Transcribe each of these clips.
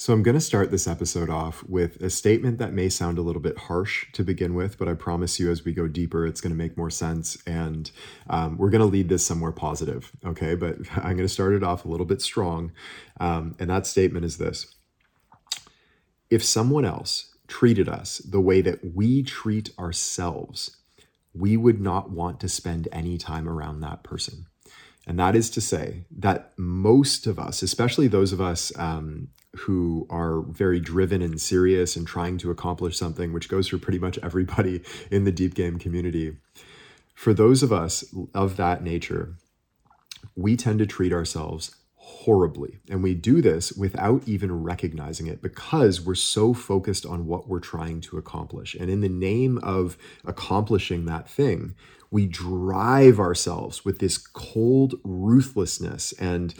So, I'm going to start this episode off with a statement that may sound a little bit harsh to begin with, but I promise you as we go deeper, it's going to make more sense. And um, we're going to lead this somewhere positive. Okay. But I'm going to start it off a little bit strong. Um, and that statement is this If someone else treated us the way that we treat ourselves, we would not want to spend any time around that person. And that is to say that most of us, especially those of us um, who are very driven and serious and trying to accomplish something, which goes for pretty much everybody in the deep game community. For those of us of that nature, we tend to treat ourselves horribly. And we do this without even recognizing it because we're so focused on what we're trying to accomplish. And in the name of accomplishing that thing, we drive ourselves with this cold ruthlessness and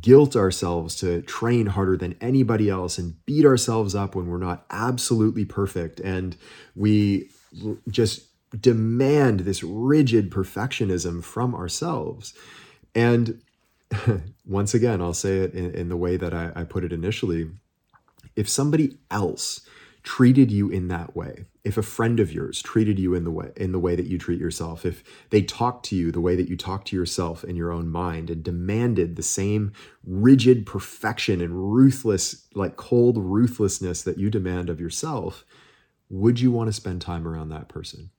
guilt ourselves to train harder than anybody else and beat ourselves up when we're not absolutely perfect. And we just demand this rigid perfectionism from ourselves. And once again, I'll say it in, in the way that I, I put it initially. If somebody else treated you in that way, if a friend of yours treated you in the way in the way that you treat yourself, if they talked to you the way that you talk to yourself in your own mind and demanded the same rigid perfection and ruthless, like cold ruthlessness that you demand of yourself, would you want to spend time around that person?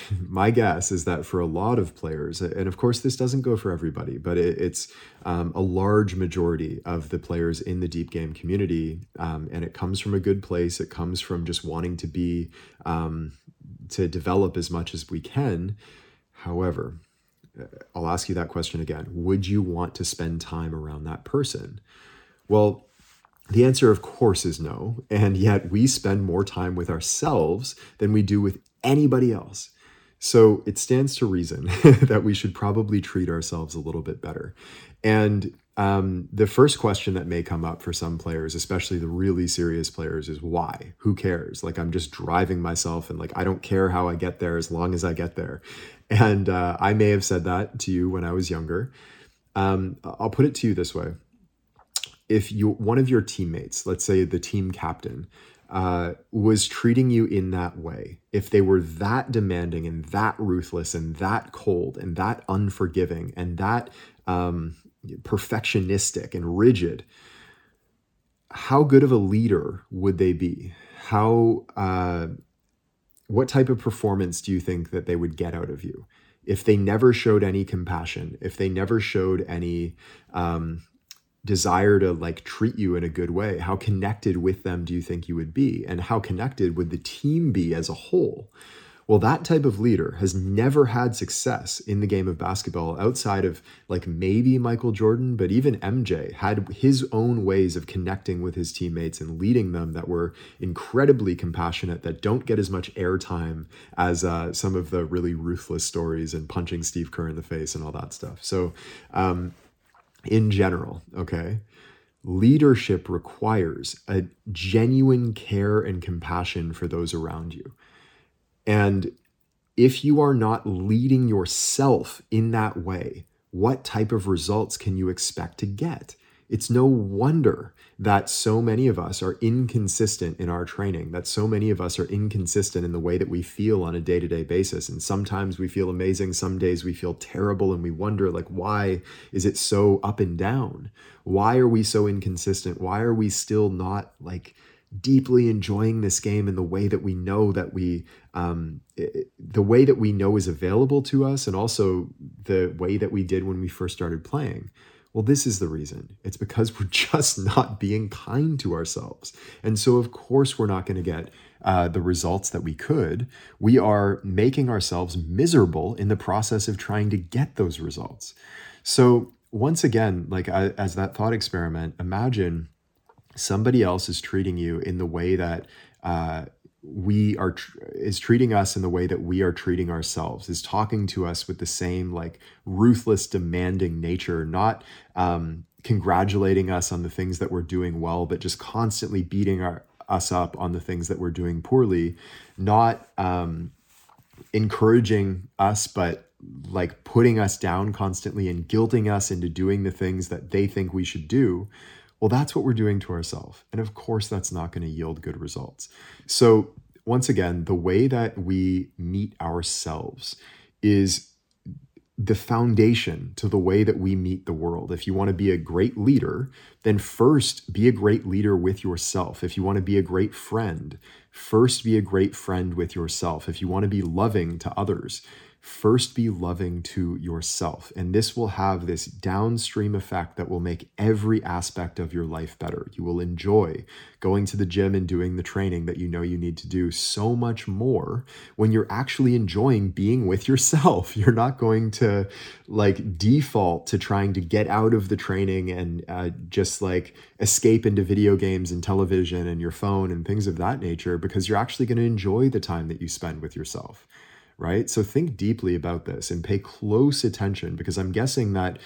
my guess is that for a lot of players, and of course this doesn't go for everybody, but it, it's um, a large majority of the players in the deep game community, um, and it comes from a good place. It comes from just wanting to be um, to develop as much as we can. However, uh, I'll ask you that question again: Would you want to spend time around that person? Well, the answer, of course, is no. And yet we spend more time with ourselves than we do with anybody else. So it stands to reason that we should probably treat ourselves a little bit better. And um, the first question that may come up for some players, especially the really serious players, is why? Who cares? Like, I'm just driving myself and like, I don't care how I get there as long as I get there. And uh, I may have said that to you when I was younger. Um, I'll put it to you this way if you one of your teammates, let's say the team captain, uh, was treating you in that way, if they were that demanding and that ruthless and that cold and that unforgiving and that um, perfectionistic and rigid, how good of a leader would they be? How, uh, what type of performance do you think that they would get out of you? If they never showed any compassion, if they never showed any um, desire to like treat you in a good way how connected with them do you think you would be? And how connected would the team be as a whole? Well that type of leader has never had success in the game of basketball outside of like maybe michael jordan but even mj had his own ways of connecting with his teammates and leading them that were incredibly compassionate that don't get as much airtime as uh, some of the really ruthless stories and punching steve kerr in the face and all that stuff. So um, in general, okay? Leadership requires a genuine care and compassion for those around you. And if you are not leading yourself in that way, what type of results can you expect to get? It's no wonder that so many of us are inconsistent in our training, that so many of us are inconsistent in the way that we feel on a day to day basis. And sometimes we feel amazing, some days we feel terrible, and we wonder, like, why is it so up and down? Why are we so inconsistent? Why are we still not like deeply enjoying this game in the way that we know that we um, the way that we know is available to us and also the way that we did when we first started playing well, this is the reason. It's because we're just not being kind to ourselves. And so, of course, we're not going to get uh, the results that we could. We are making ourselves miserable in the process of trying to get those results. So, once again, like as that thought experiment, imagine somebody else is treating you in the way that uh, we are is treating us in the way that we are treating ourselves is talking to us with the same like ruthless demanding nature not um, congratulating us on the things that we're doing well but just constantly beating our, us up on the things that we're doing poorly. Not um, encouraging us but like putting us down constantly and guilting us into doing the things that they think we should do Well, that's what we're doing to ourselves. And of course, that's not going to yield good results. So, once again, the way that we meet ourselves is the foundation to the way that we meet the world. If you want to be a great leader, then first be a great leader with yourself. If you want to be a great friend, first be a great friend with yourself. If you want to be loving to others, first be loving to yourself. And this will have this downstream effect that will make every aspect of your life better. You will enjoy going to the gym and doing the training that you know you need to do so much more when you're actually enjoying being with yourself. You're not going to like default to trying to get out of the training and uh, just like escape into video games and television and your phone and things of that nature because you're actually going to enjoy the time that you spend with yourself right? So think deeply about this and pay close attention because I'm guessing that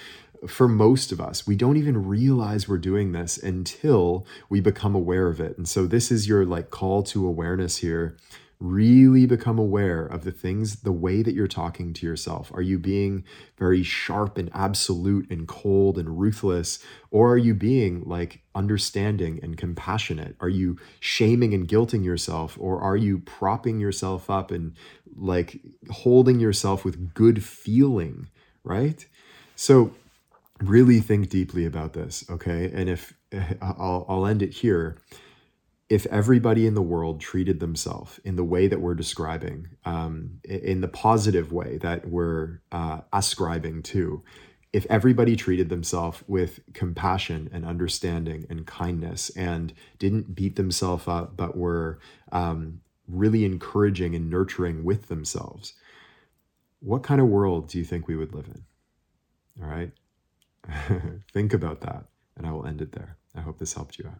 for most of us, we don't even realize we're doing this until we become aware of it. And so this is your like call to awareness here really become aware of the things, the way that you're talking to yourself. Are you being very sharp and absolute and cold and ruthless? Or are you being like understanding and compassionate? Are you shaming and guilting yourself? Or are you propping yourself up and like holding yourself with good feeling? Right? So, really think deeply about this, okay? And if I'll, I'll end it here if everybody in the world treated themselves in the way that we're describing, um, in the positive way that we're uh, ascribing to, if everybody treated themselves with compassion and understanding and kindness and didn't beat themselves up, but were um, really encouraging and nurturing with themselves, what kind of world do you think we would live in? All right. think about that, and I will end it there. I hope this helped you out.